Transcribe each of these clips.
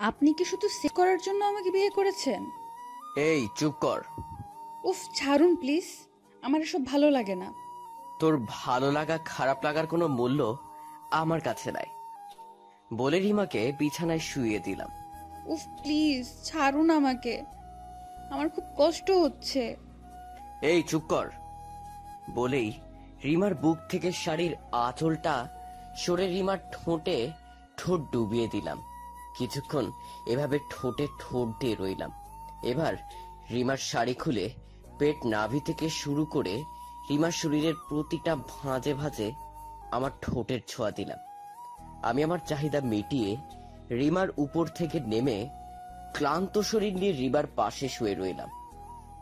আপনি কি শুধু সেভ করার জন্য আমাকে বিয়ে করেছেন? এই চুপ কর। উফ ছাড়ুন প্লিজ আমার এসব ভালো লাগে না। তোর ভালো লাগা খারাপ লাগার কোনো মূল্য আমার কাছে নাই। বলে রিমাকে বিছানায় শুয়ে দিলাম। উফ প্লিজ ছাড়ুন আমাকে। আমার খুব কষ্ট হচ্ছে। এই চুপ কর। বলেই রিমার বুক থেকে শাড়ির আঁচলটা সরে রিমার ঠোঁটে ঠোঁট ডুবিয়ে দিলাম। কিছুক্ষণ এভাবে ঠোঁটে ঠোঁট দিয়ে রইলাম। এবার রিমার শাড়ি খুলে পেট নাভি থেকে শুরু করে রিমার শরীরের প্রতিটা ভাঁজে ভাঁজে আমার ঠোঁটের ছোঁয়া দিলাম। আমি আমার চাহিদা মিটিয়ে রিমার উপর থেকে নেমে ক্লান্ত শরীর নিয়ে রিমার পাশে শুয়ে রইলাম।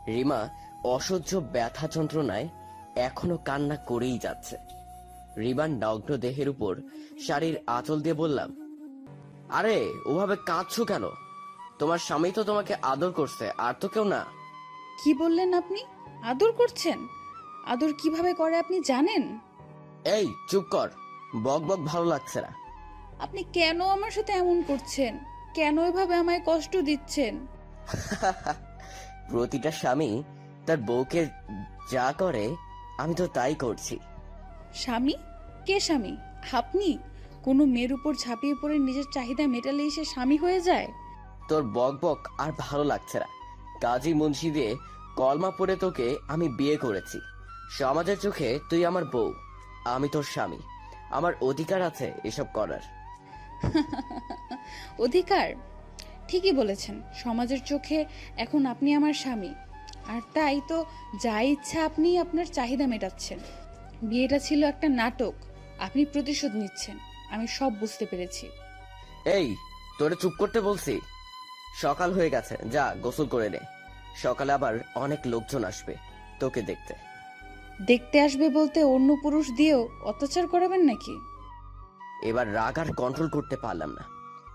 রিমা অসহ্য ব্যথা যন্ত্রণায় এখনও কান্না করেই যাচ্ছে। রিমার নগ্ন দেহের উপর শাড়ির আঁচল দিয়ে বললাম আরে ওভাবে কাঁদছো কেন? তোমার স্বামী তো তোমাকে আদর করছে আর তো কেউ না। কি বললেন আপনি? আদর করছেন? আদর কীভাবে করে আপনি জানেন? এই চুপ কর। বক বক ভালো লাগছে না। আপনি কেন আমার সাথে এমন করছেন? কেন এভাবে আমায় কষ্ট দিচ্ছেন? প্রতিটা স্বামী তার বউকে যা করে আমি তো তাই করছি। স্বামী? কে স্বামী? আপনি? কোনো মেয়ের উপর ঝাঁপিয়ে পড়ে নিজের চাহিদা মেটালেই সে স্বামী হয়ে যায়? তোর বক বক আর ভালো লাগছে না। কাজী মুন্সি দিয়ে কলমা পড়ে তোকে আমি বিয়ে করেছি। সমাজের চোখে তুই আমার বউ আমি তোর স্বামী। আমার অধিকার আছে এসব করার। অধিকার? ঠিকই বলেছেন। সমাজের চোখে এখন আপনি আমার স্বামী। আর তাই তো যা ইচ্ছা আপনি আপনার চাহিদা মেটাচ্ছেন। বিয়েটা ছিল একটা নাটক। আপনি প্রতিশোধ নিচ্ছেন। আমি সব বুঝতে পেরেছি। এই তোরে চুপ করতে বলছি। সকাল হয়ে গেছে যা গোসল করে নে। সকালে আবার অনেক লোকজন আসবে তোকে দেখতে। দেখতে আসবে বলতে অন্য পুরুষ দিয়েও অত্যাচার করাবেন নাকি? এবার রাগ আর কন্ট্রোল করতে পারলাম না।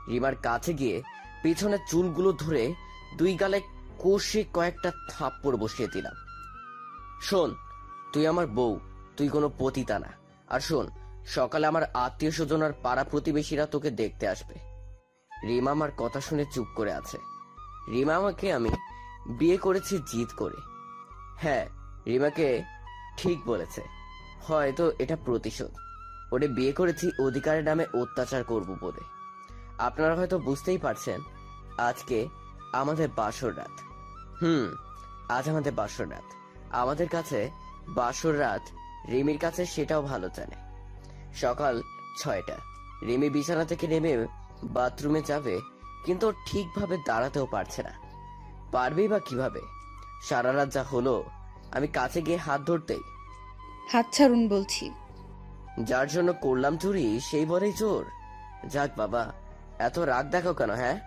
রিমার কাছে গিয়ে পিছনের চুলগুলো ধরে দুই গালে কষে কয়েকটা থাপ্পড় বসিয়ে দিলাম। শোন তুই আমার বউ তুই কোনো পতিতা না। আর শোন সকালে আমার আত্মীয় স্বজন আর পাড়া প্রতিবেশীরা তোকে দেখতে আসবে। রিমা আমার কথা শুনে চুপ করে আছে। রিমা আমাকে আমি বিয়ে করেছি জিদ করে। হ্যাঁ রিমাকে ঠিক বলেছে। হয়তো এটা প্রতিশোধ। ওরে বিয়ে করেছি অধিকারের নামে অত্যাচার করব বলে। আপনারা হয়তো বুঝতেই পারছেন, আজকে আমাদের বাসর রাত। হুম, আজ আমাদের বাসর রাত। আমাদের কাছে বাসর রাত রিমির কাছে সেটাও ভালো জানে। সকাল ছয়টা। রিমি বিছানা থেকে নেমে বাথরুমে যাবে কিন্তু ঠিকভাবে দাঁড়াতেও পারছে না। পারবেই বা কীভাবে? সারা রাত যা হলো আমি কাছে গিয়ে হাত ধরতেই। হাত ছাড়ুন বলছি। যার জন্য করলাম চুরি সেই বলেই চোর। যাক বাবা এত রাগ দেখো কেন হ্যাঁ?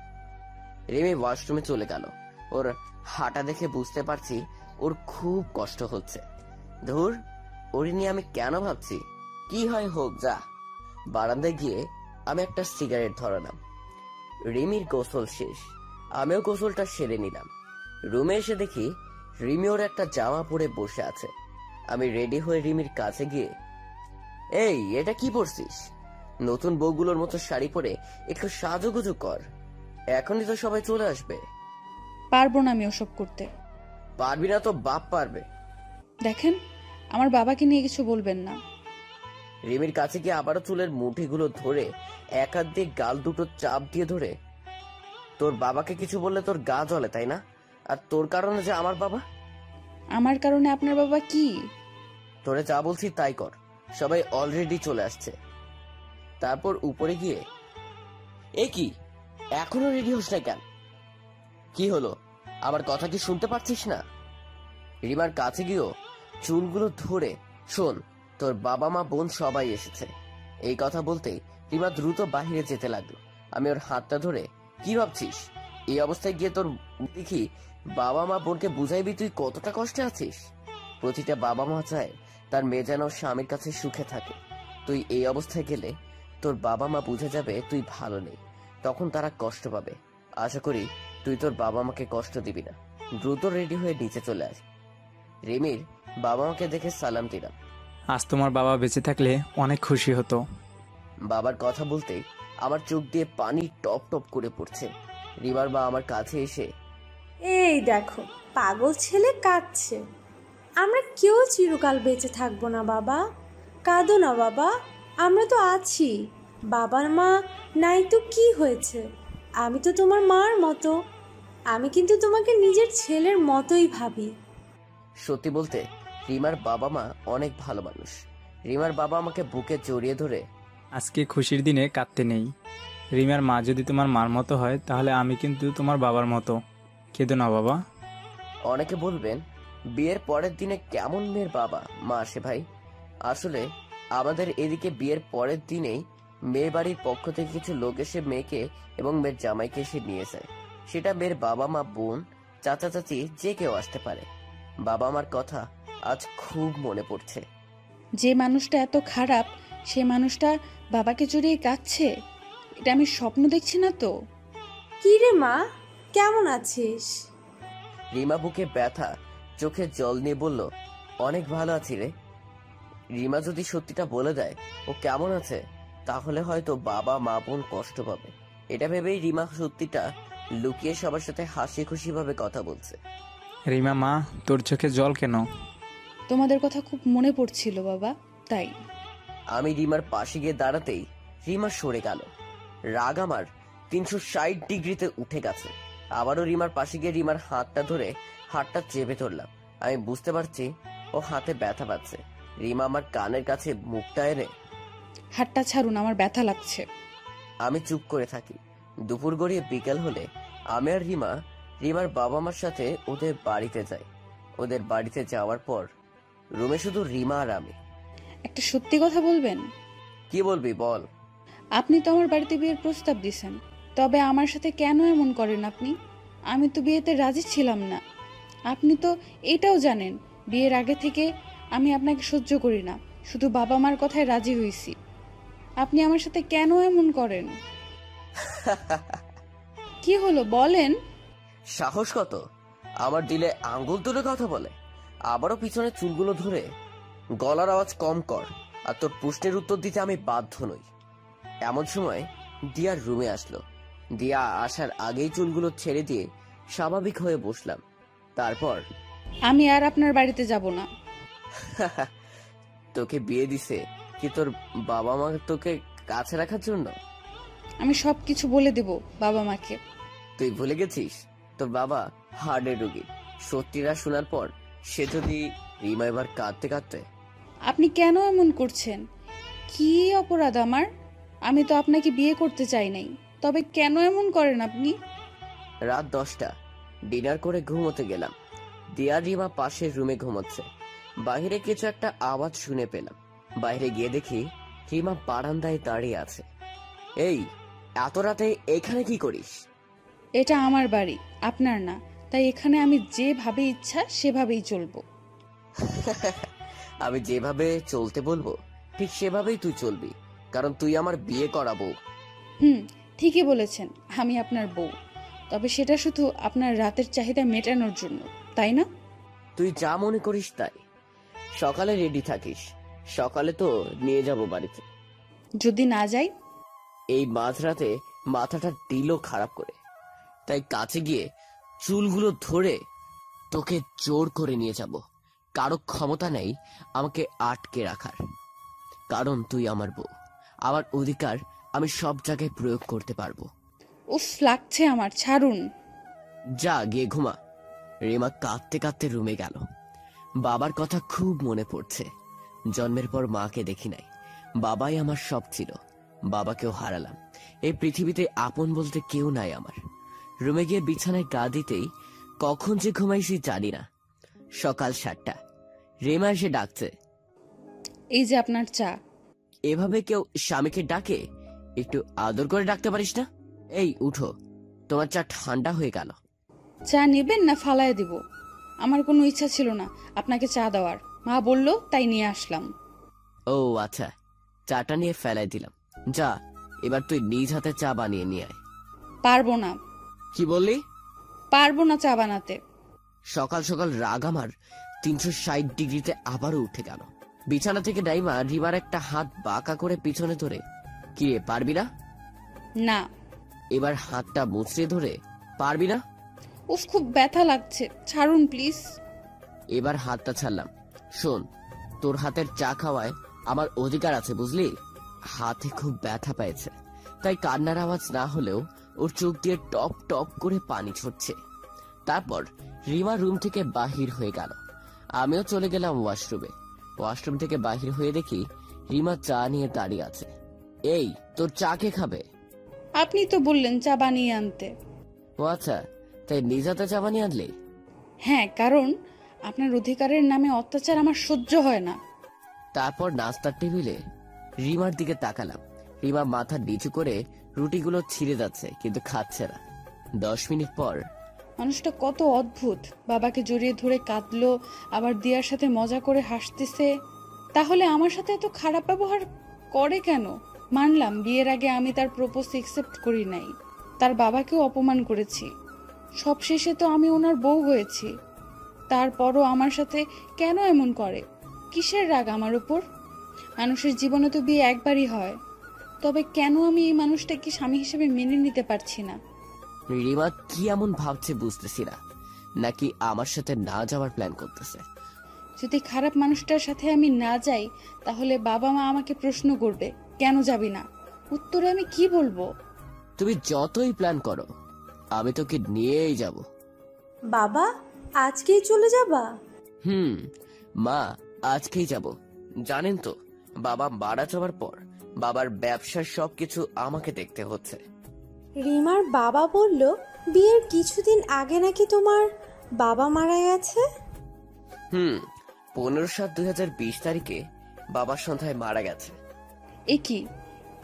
রিমি ওয়াশরুমে চলে গেল। ওর হাঁটা দেখে বুঝতে পারছি ওর খুব কষ্ট হচ্ছে। ধুর ওর নিয়ে আমি কেন ভাবছি? কি হয় হোক যা। বারান্দায় গিয়ে আমি একটা সিগারেট ধরালাম। রিমির গোসল শেষ। আমিও গোসলটা সেরে নিলাম। রুমে এসে দেখি রিমি ওর একটা জামা পরে বসে আছে। আমি রেডি হয়ে রিমির কাছে গিয়ে এই এটা কি পরছিস? নতুন বউগুলোর মতো শাড়ি পরে একটু সাজুগুজু কর। এখনই তো সবাই চলে আসবে। পারব না আমি ওসব করতে। পারবি না তো বাপ পারবে। দেখেন আমার বাবাকে নিয়ে কিছু বলবেন না। রিমির কাছে গিয়ে আবারও চুলের মুঠিগুলো ধরে এক হাত দিয়ে গাল দুটো চাপ দিয়ে ধরে। তোর বাবাকে কিছু বললে তোর গা জ্বলে তাই না? আর তোর কারণে যে আমার বাবা? আমার কারণে আপনার বাবা কি? তোরে যা বলছি তাই কর। সবাই অলরেডি চলে আসছে। তারপর উপরে গিয়ে এ কি? এখনও রেডি হোস না কেন? কি হলো? আমার কথা কি শুনতে পাচ্ছিস না? রিমার কাছে গিয়েও চুলগুলো ধরে শোন তোর বাবা মা, বোন সবাই এসেছে। এই কথা বলতেই রিমা দ্রুত বাহিরে যেতে লাগল। আমি ওর হাতটা ধরে, কি ভাবছিস? এই অবস্থায় গিয়ে তোর দেখি বাবা মা, বোনকে বুঝাইবি তুই কতটা কষ্টে আছিস? প্রতিটা বাবা মা চায় তার মেয়ে যেন স্বামীর কাছে সুখে থাকে। তুই এই অবস্থায় গেলে তোর বাবা মা বুঝে যাবে তুই ভালো নেই। তখন তারা কষ্ট পাবে। আশা করি তুই তোর বাবা মাকে কষ্ট দিবি না। দ্রুত রেডি হয়ে নিচে চলে আস রিমির বাবা মাকে দেখে সালাম দিলাম। আজ তোমার বাবা বেঁচে থাকলে অনেক খুশি হতো। বাবার কথা বলতে আমার চোখ দিয়ে পানি টপ টপ করে পড়ছে। রিমার মা আমার কাছে এসে এই দেখো পাগল ছেলে কাঁদছে। আমরা কেউ চিরকাল বেঁচে থাকব না বাবা। কাঁদো না বাবা আমরা তো আছি। বাবার মা নাই তো কি হয়েছে? আমি তো তোমার মার মতো। আমি কিন্তু তোমাকে নিজের ছেলের মতোই ভাবি। সত্যি বলতে রিমার বাবা মা অনেক ভালো মানুষ। রিমার বাবা আমাকে বুকে জড়িয়ে ধরে আজকে খুশির দিনে কাঁদতে নেই। রিমার মা যদি তোমার মার মতো হয় তাহলে আমি কিন্তু তোমার বাবার মতো। কেঁদো না বাবা। অনেকে বলবেন বিয়ের পরের দিনে কেমন মেয়ের বাবা মা আসে ভাই? আসলে আমাদের এদিকে বিয়ের পরের দিনেই মেয়ে বাড়ির পক্ষ থেকে কিছু লোক এসে মেয়েকে এবং মেয়ের জামাইকে এসে নিয়ে যায়। সেটা মেয়ের বাবা মা বোন চাচা চাচি যে কেউ আসতে পারে। বাবা মার কথা আজ খুব মনে পড়ছে। যে মানুষটা এত খারাপ সে মানুষটা বাবাকে জড়িয়ে কাঁদছে? এটা আমি স্বপ্ন দেখছি না তো? কি রে মা? কেমন আছিস? রিমা বুকে ব্যথা চোখে জল নিয়ে বলল অনেক ভালো আছি রে। রিমা যদি সত্যিটা বলে দেয় ও কেমন আছে? তাহলে হয়তো বাবা মা বোন কষ্ট পাবে। এটা ভেবেই রিমা সত্যিটা লুকিয়ে সবার সাথে হাসি খুশি ভাবে কথা বলছে। রিমা মা তোর চোখে জল কেন? তোমাদের কথা খুব মনে পড়ছিল বাবা তাই। আমি রিমার পাশে গিয়ে দাঁড়াতেই রিমা সরে গেল। রাগ আমার তিনশো ষাট ডিগ্রিতে উঠে গেছে। আবারও রিমার পাশে গিয়ে রিমার হাতটা ধরে হাতটা চেপে ধরলাম। আমি বুঝতে পারছি ও হাতে ব্যথা পাচ্ছে। রিমা আমার কানের কাছে মুখটা এনে হাতটা ছাড়ুন আমার ব্যথা লাগছে। আমি চুপ করে থাকি। দুপুর গড়িয়ে বিকেল হলে আমি আর রিমা রিমার বাবা মার সাথে ওদের বাড়িতে যাই। ওদের বাড়িতে যাওয়ার পর রুমে শুধু রিমা আর আমি। একটা সত্যি কথা বলবেন? কি বলবি বল। আপনি তো আমার বাড়িতে বিয়ের প্রস্তাব দিয়েছেন তবে আমার সাথে কেন এমন করেন আপনি? আমি তো বিয়েতে রাজি ছিলাম না। আপনি তো এটাও জানেন বিয়ের আগে থেকে আমি আপনাকে সহ্য করি না। শুধু বাবা মার কথায় রাজি হয়েছি আপনি আমার সাথে কেন এমন করেন? কি হলো বলেন। সাহস কত? আমার দিলে আঙ্গুল তুলে কথা বলে। আবারও পিছনে চুলগুলো ধরে গলার আওয়াজ কম কর আর তোর প্রশ্নের উত্তর দিতে আমি বাধ্য নই। এমন সময় দিয়ার রুমে আসলো। দিয়া আসার আগেই চুলগুলো ছেড়ে দিয়ে স্বাভাবিক হয়ে বসলাম। তারপর আমি আর আপনার বাড়িতে যাব না। তোকে বিয়ে দিছে কি তোর বাবা মা তোকে কাছে রাখার জন্য? আমি সব কিছু বলে দেব বাবা মাকে তুই ভুলে গেছিস? তোর বাবা হার্টের রুগী। সত্যিরা শোনার পর সে যদি রিমা এবার কাঁদতে কাঁদতে? আপনি কেন এমন করছেন? কি অপরাধ আমার? আমি তো আপনাকে বিয়ে করতে চাই নাই। তবে কেন এমন করেন আপনি? রাত দশটা। ডিনার করে ঘুমোতে গেলাম। দিয়ার রিমা পাশের রুমে ঘুমোচ্ছে। বাইরে কিছু একটা আওয়াজ শুনে পেলাম। বাইরে গিয়ে দেখি রিমা বারান্দায় দাঁড়িয়ে আছে। এই এত রাতে এখানে কি করিস? এটা আমার বাড়ি আপনার না। তাই এখানে আমি যেভাবে ইচ্ছা সেভাবেই চলবো। আমি যেভাবে চলতে বলব ঠিক সেভাবেই তুই চলবি কারণ তুই আমার বিয়ে করাবো হুম ঠিকই বলেছেন আমি আপনার বউ। তবে সেটা শুধু আপনার রাতের চাহিদা মেটানোর জন্য তাই না? তুই যা মনে করিস তাই। সকালে রেডি থাকিস সকালে তো নিয়ে যাব বাড়িতে। যদি না যাই? এই মাঝরাতে মাথাটা দিল খারাপ করে। তাই কাছে গিয়ে চুলগুলো ধরে তোকে জোর করে নিয়ে যাব। কারও ক্ষমতা নেই আমাকে আটকে রাখার। কারণ তুই আমার বউ। আমার অধিকার আমি সব জায়গায় প্রয়োগ করতে পারব। উফ লাগছে আমার ছাড়ুন। যা গিয়ে ঘুমা। রেমা কাঁদতে কাঁদতে রুমে গেল। বাবার কথা খুব মনে পড়ছে। জন্মের পর মাকে দেখি নাই। বাবাই আমার সব ছিল। বাবাকেও হারালাম। এই পৃথিবীতে আপন বলতে কেউ নাই আমার। রুমে গিয়ে বিছানায় গা দিতেই কখন যে ঘুমাইছি জানি না। সকাল সাতটা। রেমা এসে ডাকছে। এই যে আপনার চা। এভাবে কেউ স্বামীকে ডাকে একটু আদর করে ডাকতে পারিস না? এই উঠো। তোমার চা ঠান্ডা হয়ে গেল। চা নেবেন না ফালায় দিব? আমার কোনো ইচ্ছা ছিল না আপনাকে চা দেওয়ার। মা বলল তাই নিয়ে আসলাম। ও আচ্ছা। চাটা নিয়ে ফেলাই দিলাম। যা এবার তুই নিজ হাতে চা বানিয়ে নিয়ে আয়। পারব না। কি বললি? পারব না চা বানাতে। সকাল সকাল রাগ আমার। তিনশো ষাট ডিগ্রিতে আবারও উঠে গেল। বিছানা থেকে ডাইমা রিমার একটা হাত বাঁকা করে পিছনে ধরে। কি রে পারবি না? না। এবার হাতটা মুচড়ে ধরে পারবি না? উফ খুব ব্যথা লাগছে। ছাড়ুন প্লিজ। এবার হাতটা ছাড়লাম। শোন তোর হাতের চা খাওয়ায় আমার অধিকার আছে বুঝলি? হাতে খুব ব্যথা পেয়েছে। তাই কান্নার আওয়াজ না হলেও ওর চোখ দিয়ে টপ টপ করে পানি ছড়ছে তারপর রিমা রুম থেকে বাহির হয়ে গেল। আমিও চলে গেলাম ওয়াশরুমে। ওয়াশরুম থেকে বাহির হয়ে দেখি রিমা চা নিয়ে দাঁড়িয়ে আছে। এই তোর চা কে খাবে? আপনি তো বললেন চা বানিয়ে আনতে। ও আচ্ছা তাই নিজাতে চা বানিয়ে আনলি? হ্যাঁ কারণ আপনার অধিকারের নামে অত্যাচার আমার সহ্য হয় না। তারপর নাস্তার টেবিলে রিমার দিকে তাকালাম। রিমা মাথা নিচু করে রুটিগুলো ছিঁড়ে যাচ্ছে, কিন্তু খাচ্ছে না। দশ মিনিট পর মানুষটা কত অদ্ভুত। বাবাকে জড়িয়ে ধরে কাঁদলো, আবার দিয়ার সাথে মজা করে হাসতেছে। তাহলে আমার সাথে এত খারাপ ব্যবহার করে কেন? মানলাম, বিয়ের আগে আমি তার প্রপোজ একসেপ্ট করি নাই। তার বাবাকেও অপমান করেছি। সবশেষে তো আমি ওনার বউ হয়েছি। তারপরও আমার সাথে কেন এমন করে? কিসের রাগ আমার উপর? মানুষের জীবনে তো বিয়ে একবারই হয়। তবে কেন আমি এই মানুষটাকে স্বামী হিসেবে মেনে নিতে পারছি না? রিমা কি এমন ভাবছে বুঝতেছি না। নাকি আমার সাথে না যাওয়ার প্ল্যান করতেছে? যদি খারাপ মানুষটার সাথে আমি না যাই তাহলে বাবা মা আমাকে প্রশ্ন করবে কেন যাবি না? উত্তরে আমি কি বলব? তুমি যতই প্ল্যান করো আমি তোকে নিয়েই যাব। বাবা আজকেই চলে যাবা? হুম মা আজকেই যাব। জানেন তো বাবা মারা যাওয়ার পর বাবার ব্যবসার সবকিছু আমাকে দেখতে হচ্ছে। রিমার বাবা বলল বিয়ের কিছুদিন আগে নাকি তোমার বাবা মারা গেছে? হুম পনেরো সাত দুই হাজার বিশ তারিখে বাবার সন্ধ্যায় মারা গেছে। এ কি?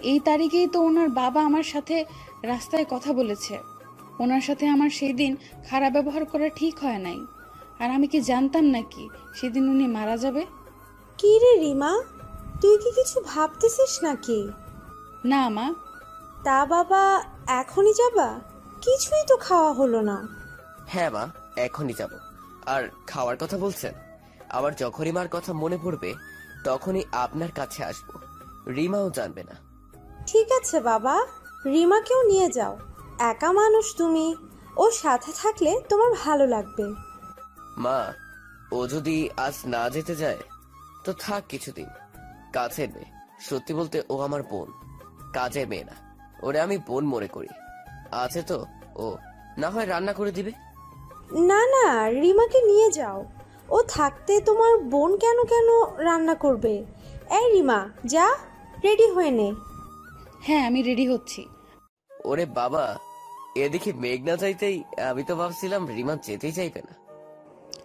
এই তারিখেই তো ওনার বাবা আমার সাথে রাস্তায় কথা বলেছে। ওনার সাথে আমার সেই দিন খারাপ ব্যবহার করা ঠিক হয় নাই। আর আমি কি জানতাম নাকি সেদিন উনি মারা যাবে? কি রে রিমা? তুই কি কিছু ভাবতেছিস নাকি? না মা। তা বাবা এখনই যাবা? কিছুই তো খাওয়া হলো না। হ্যাঁ মা এখনই যাব। আর খাওয়ার কথা বলছেন? আবার যখনই মার কথা মনে পড়বে তখনই আপনার কাছে আসব। রিমাও জানবে না। ঠিক আছে বাবা রিমাকেও নিয়ে যাও। একা মানুষ তুমি। ওর সাথে থাকলে তোমার ভালো লাগবে। মা ও যদি আজ না যেতে যায় তো থাক কিছুদিন। কাছের মেয়ে। সত্যি বলতে ও আমার বোন। কাজের মেয়ে না। ওরে আমি বোন মনে করি। আছে তো? ও না হয় রান্না করে দিবে? না না রিমাকে নিয়ে যাও। ও থাকতে তোমার বোন কেন কেন রান্না করবে? এই রিমা যা রেডি হয়ে নে। হ্যাঁ আমি রেডি হচ্ছি। ওরে বাবা এদিকে মেঘ না চাইতেই আমি তো ভাবছিলাম রিমা যেতেই চাইবে না।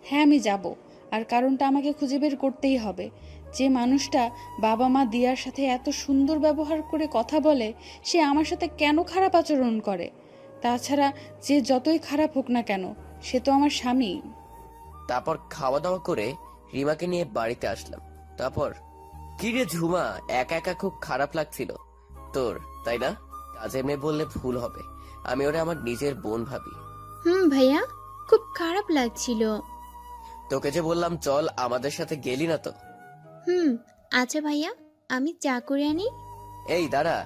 হ্যাঁ আমি যাব। আর কারণটা আমাকে খুঁজে বের করতেই হবে। যে মানুষটা বাবা মা দিয়ার সাথে এত সুন্দর ব্যবহার করে কথা বলে সে আমার সাথে কেন খারাপ আচরণ করে? তাছাড়া যে যতই খারাপ হোক না কেন সে তো আমার স্বামী। তারপর খাওয়া দাওয়া করে রিমাকে নিয়ে বাড়িতে আসলাম। তারপর কিরে ঝুমা একা একা খুব খারাপ লাগছিল। তোর তাই না? কাজের মেয়ে বললে ভুল হবে। আমি ওরা আমার নিজের বোন ভাবি। হুম ভাইয়া খুব খারাপ লাগছিল। তোকে যে বললাম চল আমাদের সাথে গেলি না তো? হুম আচ্ছা ভাইয়া আমি চা করে আনি। এই দাঁড়া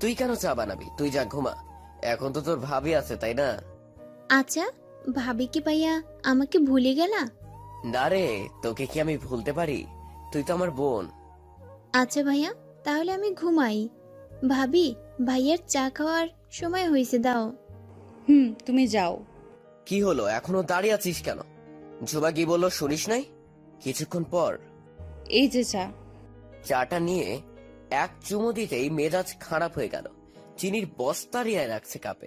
তুই কেন চা বানাবি? তুই যা ঘুমা। এখন তো তোর ভাবি আছে তাই না? আচ্ছা ভাবি কি ভাইয়া আমাকে ভুলে গেলা? না রে তোকে কি আমি ভুলতে পারি? তুই তো আমার বোন। আচ্ছা ভাইয়া তাহলে আমি ঘুমাই। ভাবি ভাইয়ার চা খাওয়ার সময় হয়েছে দাও। হুম তুমি যাও। কি হলো? এখনও দাঁড়িয়ে আছিস কেন? ঝুমা কি বলল শুনিস নাই? কিছুক্ষণ পর। এই যে চা। চাটা নিয়ে এক চুমো দিতেই মেজাজ খারাপ হয়ে গেল। চিনির বস্তা রিয়ায় রাখছে কাপে।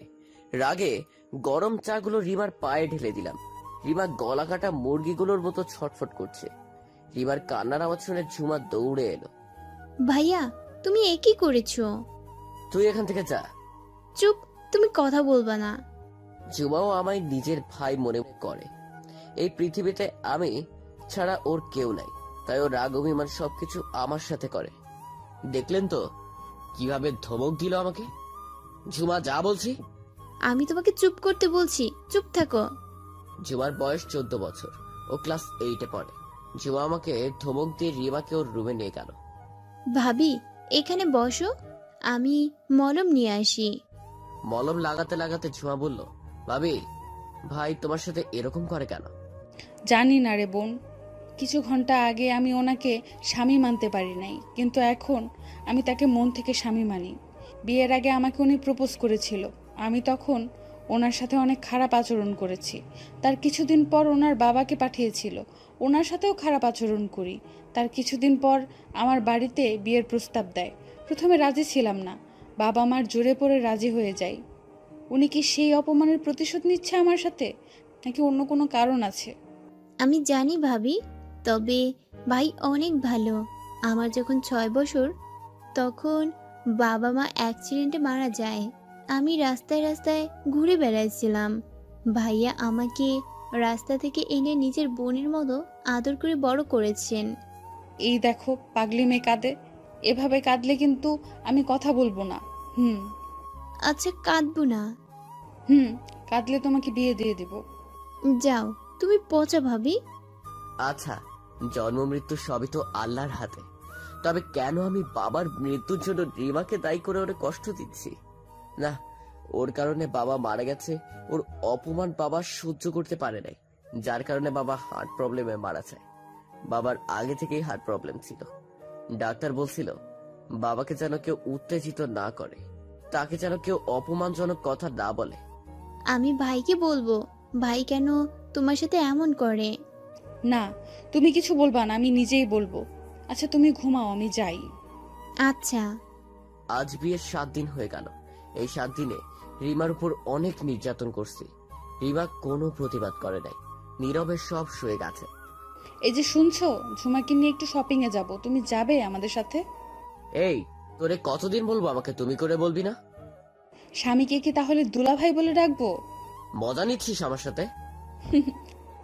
রাগে গরম চাগুলো রিমার পায়ে ঢেলে দিলাম। রিমা গলা কাটা মুরগিগুলোর মতো ছটফট করছে। রিমার কান্নার আওয়াজ শুনে ঝুমা দৌড়ে এলো। ভাইয়া তুমি এ কি করেছ? তুই এখান থেকে যা। চুপ তুমি কথা বলবা না। ঝুমাও আমায় নিজের ভাই মনে করে। এই পৃথিবীতে আমি ছাড়া ওর কেউ নাই। তাই ও রাগ অভিমান সবকিছু আমার সাথে করে। দেখলেন তো? কীভাবে ধমক দিল আমাকে? ঝুমা যা বলছি। আমি তোমাকে চুপ করতে বলছি। চুপ থাকো। ঝুমার বয়স চোদ্দ বছর। ও ক্লাস এইটে পড়ে। ঝুমা আমাকে ধমক দিয়ে রিমাকে ওর রুমে নিয়ে গেল। ভাবি এখানে বসো। আমি মলম নিয়ে আসি। মলম লাগাতে লাগাতে ঝুমা বলল ভাবি ভাই তোমার সাথে এরকম করে কেন? জানি না রে বোন। কিছু ঘণ্টা আগে আমি ওনাকে স্বামী মানতে পারি নাই। কিন্তু এখন আমি তাকে মন থেকে স্বামী মানি। বিয়ের আগে আমাকে উনি প্রপোজ করেছিল। আমি তখন ওনার সাথে অনেক খারাপ আচরণ করেছি। তার কিছুদিন পর ওনার বাবাকে পাঠিয়েছিল। ওনার সাথেও খারাপ আচরণ করি। তার কিছুদিন পর আমার বাড়িতে বিয়ের প্রস্তাব দেয়। প্রথমে রাজি ছিলাম না। বাবা মার জোরে পড়ে রাজি হয়ে যায়। উনি কি সেই অপমানের প্রতিশোধ নিচ্ছে আমার সাথে? নাকি অন্য কোনো কারণ আছে? আমি জানি ভাবি তবে ভাই অনেক ভালো। আমার যখন ছয় বছর তখন বাবা মা অ্যাক্সিডেন্টে মারা যায়। আমি রাস্তায় রাস্তায় ঘুরে বেড়াইছিলাম। ভাইয়া আমাকে রাস্তা থেকে এনে নিজের বোনের মতো আদর করে বড় করেছেন। এই দেখো পাগলি মেয়ে কাঁদে। এভাবে কাঁদলে কিন্তু আমি কথা বলব না। হুম। আচ্ছা কাঁদবো না। হুম কাঁদলে তোমাকে বিয়ে দিয়ে দেব। যাও তুমি পচা ভাবি। আচ্ছা। জন্ম মৃত্যু সবই তো আল্লাহর হাতে। তবে কেন আমি বাবার মৃত্যুর জন্য রিমাকে দায়ী করে ওরে কষ্ট দিচ্ছি? না, ওর কারণে বাবা মারা গেছে, ওর অপমান বাবা সহ্য করতে পারে নাই, যার কারণে বাবা হার্ট প্রবলেমে মারা যায়। বাবার আগে থেকেই হার্ট প্রবলেম ছিল। ডাক্তার বলছিল, বাবাকে যেন কেউ উত্তেজিত না করে, তাকে যেন কেউ অপমানজনক কথা না বলে। আমি ভাইকে বলব, ভাই কেন তোমার সাথে এমন করে? না তুমি কিছু বলবা না আমি নিজেই বলব। আচ্ছা তুমি ঘুমাও আমি যাই। আচ্ছা। আজ বিয়ের সাত দিন হয়ে গেল। এই সাত দিনে রিমার উপর অনেক নির্যাতন করছি। রিমা কোনো প্রতিবাদ করে নাই। নীরবে সব শুয়ে গেছে। এই যে শুনছো ঝুমাকে নিয়ে একটু শপিং এ যাব। তুমি যাবে আমাদের সাথে? এই তোরে কতদিন বলব আমাকে? তুমি করে বলবি না? স্বামীকে কি তাহলে দুলাভাই বলে ডাকবো? মজা নিচ্ছিস আমার সাথে?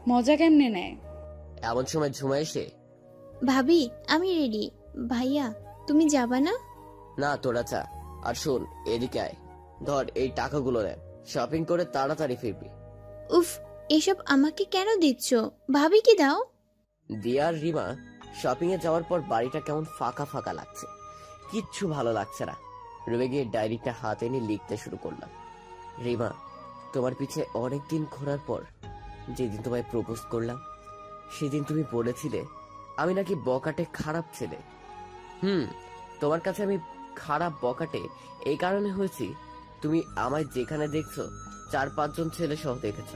মজা কেমনে নেয়? এমন সময় ঝুমা এসে ভাবি আমি রেডি ভাইয়া তুমি যাবা না? না তোরা চা আর শোন এদিকে আয়। ধর এই টাকাগুলো নে। শপিং করে তাড়াতাড়ি ফিরবি। উফ এসব আমাকে কেন দিচ্ছ? ভাবি কি দাও? দিয়া আর রিমা শপিং এ যাওয়ার পর বাড়িটা কেমন ফাঁকা ফাঁকা লাগছে। কিচ্ছু ভালো লাগছে না। রুমে গিয়ে ডায়েরিটা হাতে নিয়ে লিখতে শুরু করলাম। রিমা তোমার পিছে অনেকদিন ঘোরার পর যেদিন তোমায় প্রপোজ করলাম সেদিন তুমি বলেছিলে, আমি নাকি বকাটে খারাপ ছেলে। হুম, তোমার কাছে আমি খারাপ বকাটে এই কারণে হয়েছি, তুমি আমায় যেখানে দেখছ, চার পাঁচজন ছেলে সহ দেখেছ।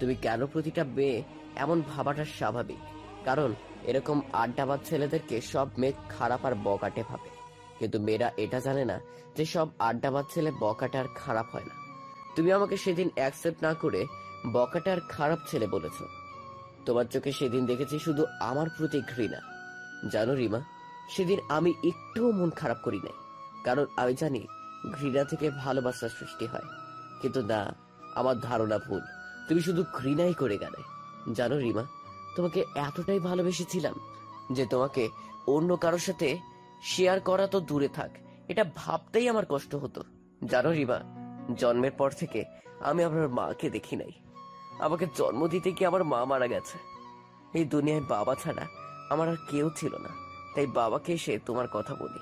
তুমি কেন প্রতিটা মেয়ে এমন ভাবাটা স্বাভাবিক? কারণ এরকম আড্ডাবাদ ছেলেদেরকে সব মেয়ে খারাপ আর বকাটে ভাবে। কিন্তু মেয়েরা এটা জানে না যে সব আড্ডাবাদ ছেলে বকাটে আর খারাপ হয় না। তুমি আমাকে সেদিন অ্যাকসেপ্ট না করে বকাটে আর খারাপ ছেলে বলেছ। তোমার চোখে সেদিন দেখেছি শুধু আমার প্রতি ঘৃণা। জানো রিমা, সেদিন আমি একটুও মন খারাপ করি নাই। কারণ আমি জানি ঘৃণা থেকে ভালোবাসার সৃষ্টি হয়। কিন্তু না, আমার ধারণা ভুল। তুমি শুধু ঘৃণাই করে গেলে। জানো রিমা, তোমাকে এতটাই ভালোবেসেছিলাম যে তোমাকে অন্য কারোর সাথে শেয়ার করা তো দূরে থাক। এটা ভাবতেই আমার কষ্ট হতো। জানো রিমা, জন্মের পর থেকে আমি আমার মাকে দেখি নাই। আমাকে জন্ম দিতে গিয়ে আমার মা মারা গেছে। এই দুনিয়ায় বাবা ছাড়া আমার আর কেউ ছিল না। তাই বাবাকে এসে তোমার কথা বলি।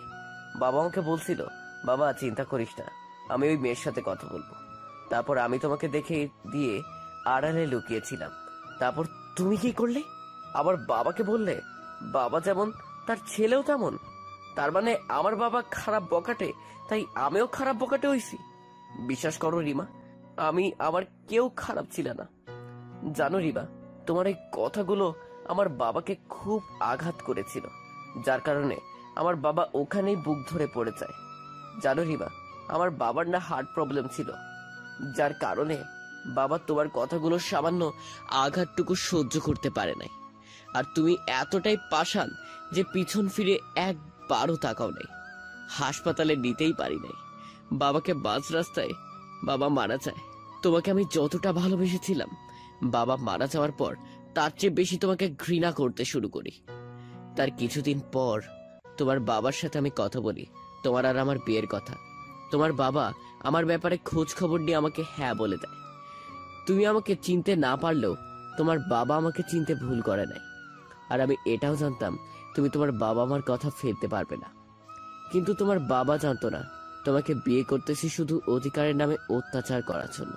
বাবা আমাকে বলছিল, বাবা, চিন্তা করিস না, আমি ওই মেয়ের সাথে কথা বলব। তারপর আমি তোমাকে দেখে দিয়ে আড়ালে লুকিয়েছিলাম। তারপর তুমি কি করলে? আবার বাবাকে বললে, বাবা যেমন, তার ছেলেও তেমন। তার মানে আমার বাবা খারাপ বকাটে, তাই আমিও খারাপ বকাটে হইছি। বিশ্বাস করো রিমা, আমি আমার কেউ খারাপ ছিল না। জানো রিমা তোমার এই কথাগুলো আমার বাবাকে খুব আঘাত করেছিল, যার কারণে আমার বাবা ওখানেই বুক ধরে পড়ে যায়। জানো রিবা, আমার বাবার না হার্ট প্রবলেম ছিল, যার কারণে বাবা তোমার কথাগুলো সামান্য আঘাতটুকু সহ্য করতে পারে নাই। আর তুমি এতটাই পাষাণ যে পিছন ফিরে একবারও তাকাও নাই, হাসপাতালে নিতেই পারি নাই। বাবাকে বাস রাস্তায় বাবা মারা যায়, তোমাকে আমি যতটা ভালোবেসেছিলাম বাবা মারা যাওয়ার পর তার চেয়ে বেশি তোমাকে ঘৃণা করতে শুরু করি। তার কিছুদিন পর তোমার বাবার সাথে আমি কথা বলি। তোমার আর আমার বিয়ের কথা। তোমার বাবা আমার ব্যাপারে খোঁজ খবর নিয়ে আমাকে হ্যাঁ বলে দেয়। তুমি আমাকে চিনতে না পারলেও তোমার বাবা আমাকে চিনতে ভুল করে নাই। আর আমি এটাও জানতাম, তুমি তোমার বাবা মার কথা ফেলতে পারবে না। কিন্তু তোমার বাবা জানতো না, তোমাকে বিয়ে করতেছি শুধু অধিকারের নামে অত্যাচার করার জন্য।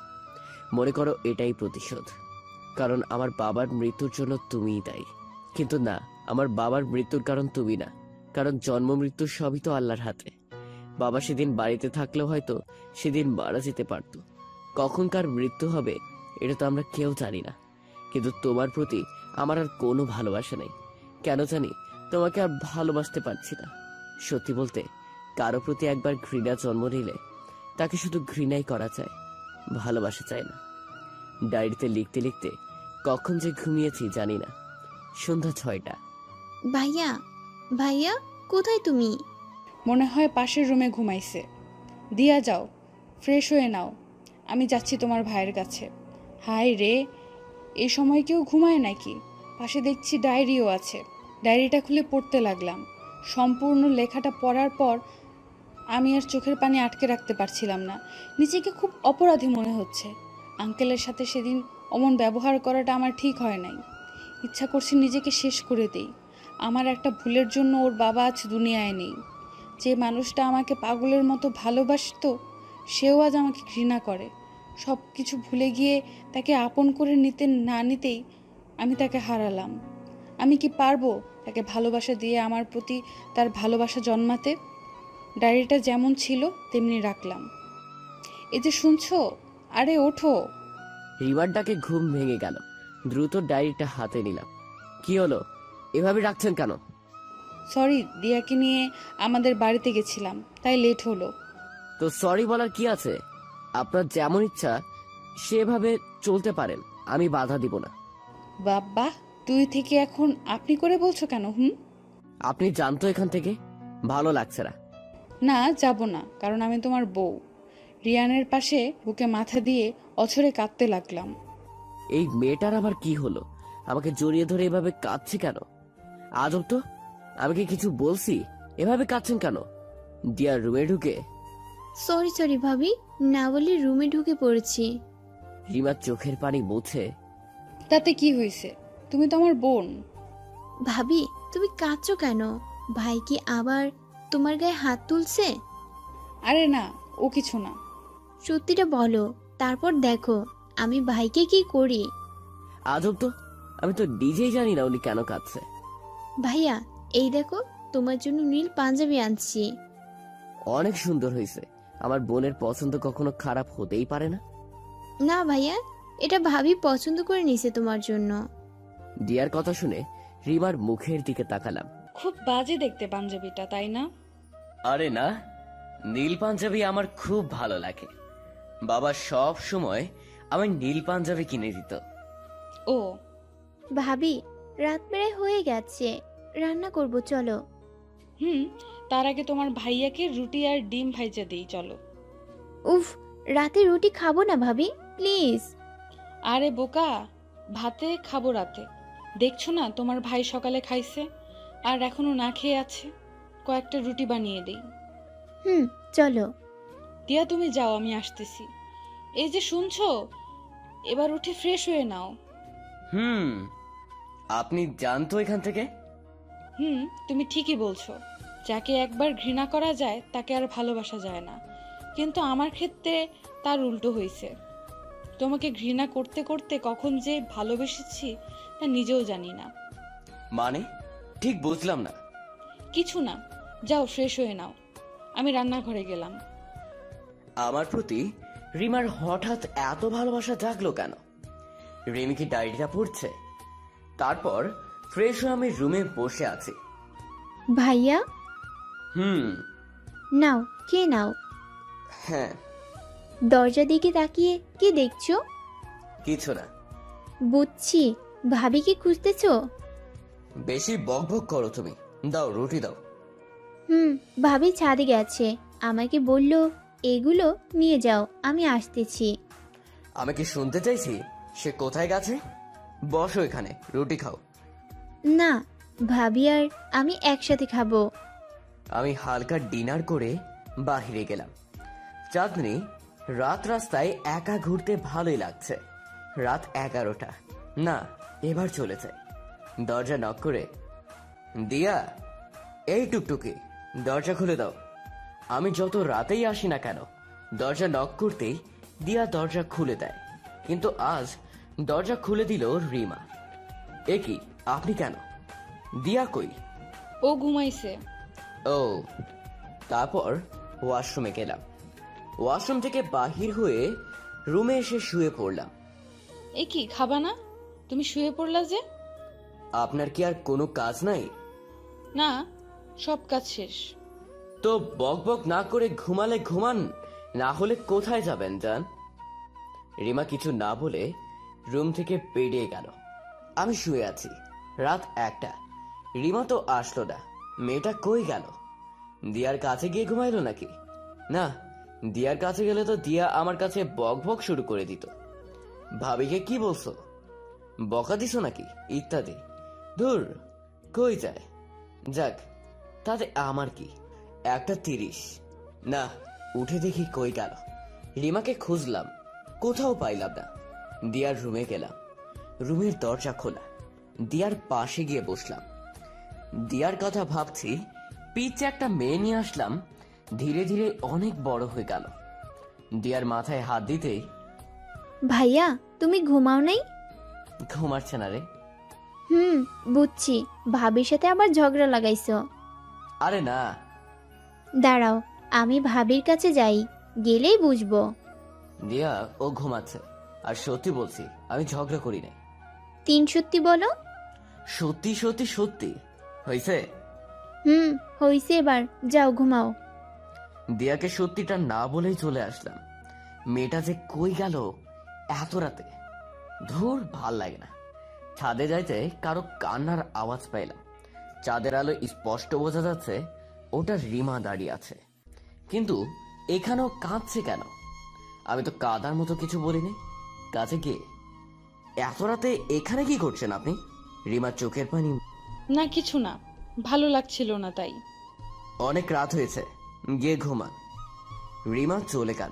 মনে করো এটাই প্রতিশোধ। কারণ আমার বাবার মৃত্যুর জন্য তুমিই দায়ী। কিন্তু না, আমার বাবার মৃত্যুর কারণ তুমি না। কারণ জন্ম মৃত্যু সবই তো আল্লাহর হাতে। বাবা সেদিন বাড়িতে থাকলেও হয়তো সেদিন মারা যেতে পারত। কখনকার মৃত্যু হবে, এটা তো আমরা কেউ জানি না। কিন্তু তোমার প্রতি আমার আর কোনো ভালোবাসা নেই। কেন জানি, তোমাকে আর ভালোবাসতে পারছি না। সত্যি বলতে, কারও প্রতি একবার ঘৃণা জন্ম নিলে তাকে শুধু ঘৃণাই করা যায়, ভালোবাসা চায় না। ডায়েরিতে লিখতে লিখতে কখন যে ঘুমিয়েছি জানি না। সন্ধ্যা ছয়টা। ভাইয়া ভাইয়া কোথায় তুমি? মনে হয় পাশের রুমে ঘুমাইছে। দিয়া যাও ফ্রেশ হয়ে নাও। আমি যাচ্ছি তোমার ভাইয়ের কাছে। হাই রে এই সময় কেউ ঘুমায় নাকি? পাশে দেখছি ডায়েরিও আছে। ডায়েরিটা খুলে পড়তে লাগলাম। সম্পূর্ণ লেখাটা পড়ার পর আমি আর চোখের পানি আটকে রাখতে পারছিলাম না। নিজেকে খুব অপরাধী মনে হচ্ছে। আঙ্কেলের সাথে সেদিন অমন ব্যবহার করাটা আমার ঠিক হয় নাই। ইচ্ছা করছে নিজেকে শেষ করে দেই। আমার একটা ভুলের জন্য ওর বাবা আজ দুনিয়ায় নেই। যে মানুষটা আমাকে পাগলের মতো ভালোবাসতো, সেও আজ আমাকে ঘৃণা করে। সব কিছু ভুলে গিয়ে তাকে আপন করে নিতে না নিতেই আমি তাকে হারালাম। আমি কি পারব তাকে ভালোবাসা দিয়ে আমার প্রতি তার ভালোবাসা জন্মাতে? ডায়েরিটা যেমন ছিল, তেমনি রাখলাম। এই যে শুনছো আরে ওঠো। রিমার ডাকে ঘুম ভেঙে গেল। দ্রুত ডায়েরিটা হাতে নিলাম। কি হলো? এভাবে রাখছেন কেন? সরি দিয়াকে নিয়ে আমাদের বাড়িতে গেছিলাম তাই লেট হলো। তো সরি বলার কি আছে? আপনার যেমন ইচ্ছা সেভাবে চলতে পারেন। আমি বাধা দিব না। বাবা তুই থেকে এখন আপনি করে বলছো কেন হুম? আপনি জানতো এখান থেকে। ভালো লাগছে না। না যাব না কারণ আমি তোমার বউ। রিয়ানের পাশে বুকে মাথা দিয়ে অছরে কাঁদতে লাগলাম। এই মেয়েটার আবার কি হলো? আমাকে জড়িয়ে ধরে এভাবে কাঁদছে কেন? আজব তো আমি কি কিছু বলছি? এভাবে কাঁদছেন কেন? দিয়ার রুমে ঢুকে। সরি সরি ভাবি না বলে রুমে ঢুকে পড়েছি। রিমার চোখের পানি মুছে। তাতে কি হয়েছে? তুমি তো আমার বোন। ভাবি তুমি কাঁদছো কেন? ভাই কি আবার তোমার গায়ে হাত তুলছে? আরে না ও কিছু না। সত্যিটা বলো তারপর দেখো আমি ভাইকে কি করি? আজব তো আমি তো নিজেই জানি না উনি কেন কাঁদছে। ভাইয়া এই দেখো তোমার জন্য নীল পাঞ্জাবি আনছি। অনেক সুন্দর হয়েছে আমার বোনের পছন্দ কখনো খারাপ হতেই পারে না। না ভাইয়া এটা ভাবি পছন্দ করে নিছে তোমার জন্য। দিয়ার কথা শুনে রিমার মুখের দিকে তাকালাম। খুব বাজে দেখতে পাঞ্জাবিটা তাই না? আরে না নীল পাঞ্জাবি আমার খুব ভালো লাগে। বাবা সব সময় আমার নীল পাঞ্জাবি কিনে দিত। ও ভাবি রাত প্রায় হয়ে গেছে। রান্না করব চলো। হুম তার আগে তোমার ভাইয়াকে রুটি আর ডিম ভাইজা দিই চলো। উফ রাতে রুটি খাব না ভাবি প্লিজ। আরে বোকা ভাতে খাব রাতে। দেখছ না তোমার ভাই সকালে খাইছে আর এখনও না খেয়ে আছে। কয়েকটা রুটি বানিয়ে দিই। হুম চলো। দিয়া তুমি যাও আমি আসতেছি। এই যে শুনছো এবার উঠে ফ্রেশ হয়ে নাও। হুম আপনি জানতো এখান থেকে। হুম তুমি ঠিকই বলছো। যাকে একবার ঘৃণা করা যায় তাকে আর ভালোবাসা যায় না। কিন্তু আমার ক্ষেত্রে তার উল্টো হয়েছে তোমাকে ঘৃণা করতে করতে কখন যে ভালোবেসেছি তা নিজেও জানি না। মানে? ঠিক বুঝলাম না। কিছু না যাও ফ্রেশ হয়ে নাও। আমি রান্নাঘরে গেলাম। আমার প্রতি রিমার হঠাৎ এত ভালোবাসা জাগলো কেন? রিমি কি ডায়েরিটা পড়ছে? তারপর ফ্রেশ হয়ে আমি রুমে বসে আছি। ভাইয়া? হুম। নাও কে নাও। হ্যাঁ। দরজা দিকে তাকিয়ে কি দেখছ? কিছু না। বুঝছি। ভাবি কি খুঁজতেছো? বেশি বকবক করো তুমি। দাও রুটি দাও। হুম ভাবি ছাদে গেছে। আমাকে বলল এগুলো নিয়ে যাও আমি আসতেছি। আমি কি শুনতে চাইছি? সে কোথায় গেছে? বসো এখানে রুটি খাও। না ভাবি আর আমি একসাথে খাব। আমি হালকা ডিনার করে বাহিরে গেলাম। চাঁদনি রাত রাস্তায় একা ঘুরতে ভালোই লাগছে। রাত এগারোটা। না এবার চলে যায় দরজা নক করে দিয়া এই টুকটুকি দরজা খুলে দাও। আমি যত রাতেই আসি না কেন দরজা নক করতেই দিয়া দরজা খুলে দেয়। কিন্তু আজ দরজা খুলে দিল রিমা। এ কি আপনি কেন? দিয়া কই? ও ঘুমাইছে। ও তারপর ওয়াশরুমে গেলাম। ওয়াশরুম থেকে বাহির হয়ে রুমে এসে শুয়ে পড়লাম। এ কি খাবা না? তুমি শুয়ে পড়লা যে। আপনার কি আর কোনো কাজ নাই? না সব কাজ শেষ। তো বক বক না করে ঘুমালে ঘুমান, না হলে কোথায় যাবেন যান রিমা কিছু না বলে রুম থেকে বেরিয়ে গেল। আমি শুয়ে আছি, রাত একটা। রিমা তো আসলো না, মেয়েটা কই গেল? দিয়ার কাছে গিয়ে ঘুমাইলো নাকি? না, দিয়ার কাছে গেলে তো দিয়া আমার কাছে বক বক শুরু করে দিত। ভাবিকে কি বলছো? বকা দিছো নাকি, ইত্যাদি? ধুর, কই যায়? যাক, তাতে আমার কি? একটা তিরিশ। না উঠে দেখি কই গেল। রিমাকে খুঁজলাম কোথাও পাইলাম না। দিয়ার রুমে গেলাম রুমের দরজা খোলা। দিয়ার পাশে গিয়ে বসলাম। দিয়ার কথা ভাবছি পিচ্ছে একটা মেয়ে নিয়ে আসলাম ধীরে ধীরে অনেক বড় হয়ে গেল। দিয়ার মাথায় হাত দিতেই ভাইয়া তুমি ঘুমাও নাই? ঘুমাচ্ছে না রে। হুম বুঝছি। ভাবির সাথে আবার ঝগড়া লাগাইছো। আরে না দাঁড়াও আমি ভাবির কাছে যাই গেলেই বুঝব। দিয়া ও ঘুমাচ্ছে। আর সত্যি বলছি আমি ঝগড়া করি না তিন সত্যি বলো। সত্যি সত্যি সত্যি। হয়েছে হুম হইছে এবার যাও ঘুমাও। দিয়াকে সত্যিটা না বলেই চলে আসলাম। মেয়েটা যে কই গেল এত রাতে? ধুর ভালো লাগে না। ছাদে যাইতে কারও কান্নার আওয়াজ পাইলাম। চাঁদের আলো স্পষ্ট বোঝা যাচ্ছে ওটা রিমা দাঁড়িয়ে আছে। কিন্তু এখানেও কাঁদছে কেন? আমি তো কাদার মতো কিছু বলিনি। কাছে গিয়ে এত রাতে এখানে কি করছেন আপনি? রিমার চোখের পানি না কিছু না। ভালো লাগছিল না তাই। অনেক রাত হয়েছে। গিয়ে ঘুমান। রিমা চলে গেল।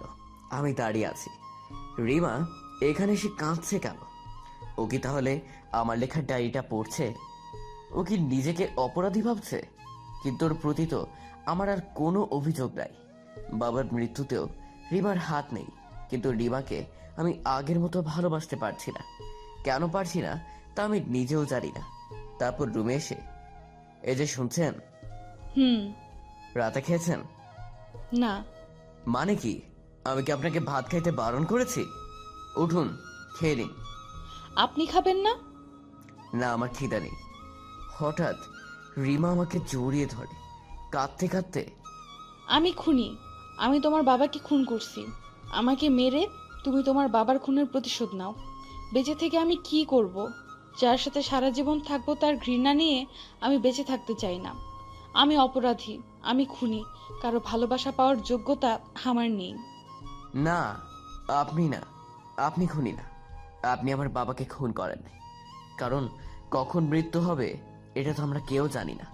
আমি দাঁড়িয়ে আছি। রিমা এখানে সে কাঁদছে কেন? ও কি তাহলে আমার লেখার ডায়েরিটা পড়ছে? ও কি নিজেকে অপরাধী ভাবছে? কিন্তু ওর প্রতি তো আমার আর কোনো অভিযোগ নাই। বাবার মৃত্যুতেও রিমার হাত নেই কিন্তু রিমাকে আমি আগের মতো ভালোবাসতে পারছি না। কেন পারছি না তা আমি নিজেও জানি না। তারপর রুমে এসে এই যে শুনছেন? হুম। রাতে খেয়েছেন? না। মানে কি? আমি কি আপনাকে ভাত খাইতে বারণ করেছি? উঠুন খেয়ে নিন। আপনি খাবেন না? না আমার খিদা নেই। হঠাৎ রিমা আমাকে জড়িয়ে ধরে কাঁদতে কাঁদতে। আমি খুনি। আমি তোমার বাবাকে খুন করছি। আমাকে মেরে তুমি তোমার বাবার খুনের প্রতিশোধ নাও। বেঁচে থেকে আমি কি করব? যার সাথে সারা জীবন থাকব তার ঘৃণা নিয়ে আমি বেঁচে থাকতে চাই না। আমি অপরাধী আমি খুনি। কারও ভালোবাসা পাওয়ার যোগ্যতা আমার নেই। না আপনি না। আপনি খুনি না। আপনি আমার বাবাকে খুন করেন কারণ কখন মৃত্যু হবে এটা তো আমরা কেউ জানি না।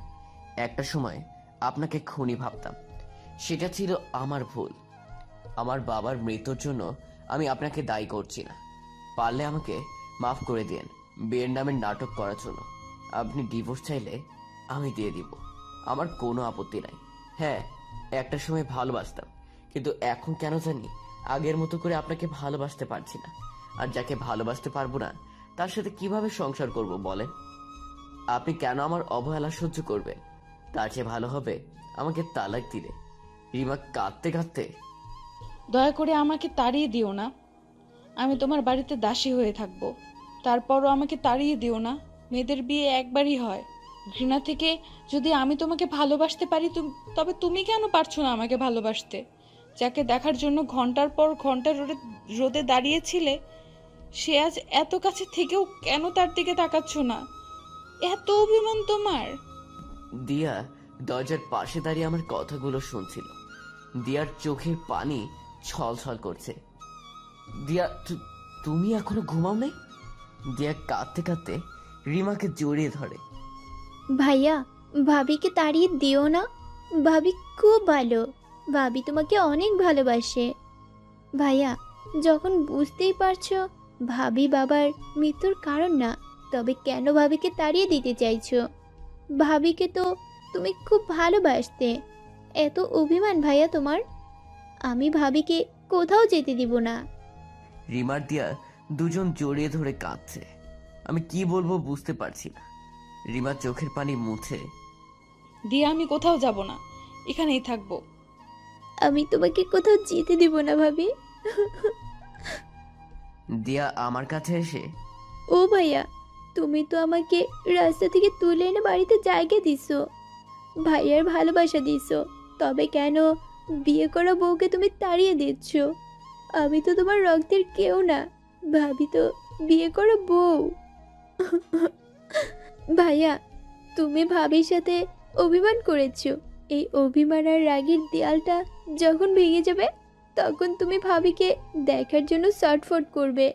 একটা সময় আপনাকে খুনি ভাবতাম। সেটা ছিল আমার ভুল। আমার বাবার মৃত্যুর জন্য আমি আপনাকে দায়ী করছি না। পারলে আমাকে মাফ করে দিন বিয়ের নামে নাটক করার জন্য। আপনি ডিভোর্স চাইলে আমি দিয়ে দিব। আমার কোনো আপত্তি নাই। হ্যাঁ একটা সময় ভালোবাসতাম। কিন্তু এখন কেন জানি আগের মতো করে আপনাকে ভালোবাসতে পারছি না। আর যাকে ভালোবাসতে পারব না, তার সাথে কীভাবে সংসার করব বলেন? আপনি কেন আমার অবহেলা সহ্য করবেন? তার চেয়ে ভালো হবে আমাকে তালাক দিলে। রিমা কাঁদতে কাঁদতে দয়া করে আমাকে তাড়িয়ে দিও না। আমি তোমার বাড়িতে দাসী হয়ে থাকব। তারপরও আমাকে তাড়িয়ে দিও না। মেয়েদের বিয়ে একবারই হয়। ঘৃণা থেকে যদি আমি তোমাকে ভালোবাসতে পারি তবে তুমি কেন পারছ না আমাকে ভালোবাসতে? যাকে দেখার জন্য ঘণ্টার পর ঘণ্টা রোদে রোদে দাঁড়িয়েছিলে, সে আজ এত কাছে থেকেও কেন তার দিকে তাকাচ্ছ না? এত অভিমান তোমার? দিয়া দরজার পাশে দাঁড়িয়ে আমার কথাগুলো শুনছিল। দিয়ার চোখের পানি ছল ছল করছে। দিয়া তুমি এখনও ঘুমাও নেই? দিয়া কাঁদতে কাঁদতে রিমাকে জড়িয়ে ধরে। ভাইয়া ভাবিকে তাড়িয়ে দিও না। ভাবি খুব ভালো। ভাবি তোমাকে অনেক ভালোবাসে। ভাইয়া যখন বুঝতেই পারছ ভাবি বাবার মৃত্যুর কারণ না তবে কেন ভাবিকে তাড়িয়ে দিতে চাইছো? ভাবিকে তো তুমি খুব ভালোবাসতে। এত অভিমান ভাইয়া তোমার। আমি ভাবিকে কোথাও যেতে দিব না। রিমার দিয়া দুজন জড়িয়ে ধরে কাঁদছে। আমি কি বলব বুঝতে পারছি না। রিমা চোখের পানি মুছে দিয়া আমি কোথাও যাব না। এখানেই থাকব। আমি তোমাকে কোথাও যেতে দিব না ভাবি। দিয়া আমার কাছে এসে ও ভাইয়া তুমি তো আমাকে রাস্তা থেকে তুলে এনে বাড়িতে জায়গা দিছো। ভাইয়ার ভালোবাসা দিছো। তবে কেন বিয়ে করা বউকে তুমি তাড়িয়ে দিচ্ছ? আমি তো তোমার রক্তের কেউ না। ভাবি তো বিয়ে করা বউ। ভাইয়া, তুমি ভাবির সাথে অভিমান করেছ। এই অভিমান আর রাগের দেয়ালটা যখন ভেঙে যাবে, তখন তুমি ভাবিকে দেখার জন্য শর্টফট করবে।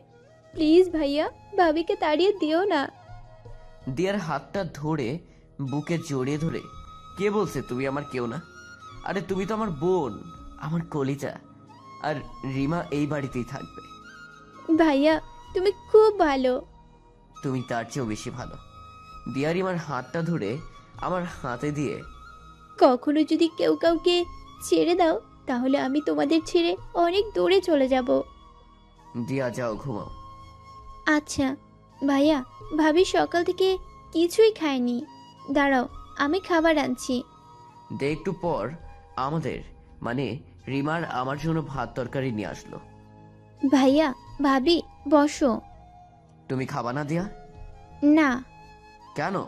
প্লিজ ভাইয়া ভাবিকে তাড়িয়ে দিও না। দিয়ার হাতটা ধরে বুকে জড়িয়ে ধরে কে বলছে তুমি আমার কেউ না? আরে তুমি তো আমার বোন আমার কলিজা আর রিমা এই বাড়িতেই থাকবে। ভাইয়া তুমি খুব ভালো। তুমি তার চেয়েও বেশি ভালো। দিয়া রিমার হাতটা ধরে আমার হাতে দিয়ে কখনো যদি কেউ কাউকে ছেড়ে দাও তাহলে আমি তোমাদের ছেড়ে অনেক দূরে চলে যাব। দিয়া যাও ঘুমাও। আচ্ছা ভাইয়া ভাবি সকাল থেকে কিছুই খায়নি। দাঁড়াও আমি খাবার আনছি। দে একটু পর আমাদের মানে রিমার আমার জন্য ভাত তরকারি নিয়ে আসলো। ভাইয়া ভাবি বসো। তুমি খাবা না দিয়া? না। কেন?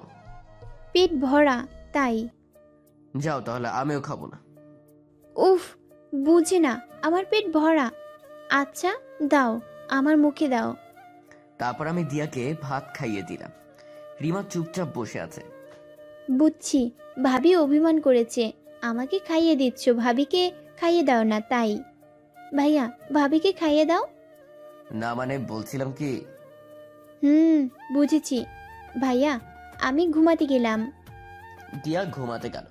পেট ভরা তাই। যাও তাহলে আমিও খাব না। উফ বুঝে না আমার পেট ভরা। আচ্ছা দাও আমার মুখে দাও। তারপর আমি দিয়াকে ভাত খাইয়ে দিলাম। রিমা চুপচাপ বসে আছে। বুঝছি ভাবি অভিমান করেছে। আমাকে খাইয়ে দিচ্ছ ভাবিকে খাইয়ে দাও না তাই। ভাইয়া ভাবিকে খাইয়ে দাও। না মানে বলছিলাম কি? হুম বুঝেছি। ভাইয়া আমি ঘুমাতে গেলাম। দিয়া ঘুমাতে গেল।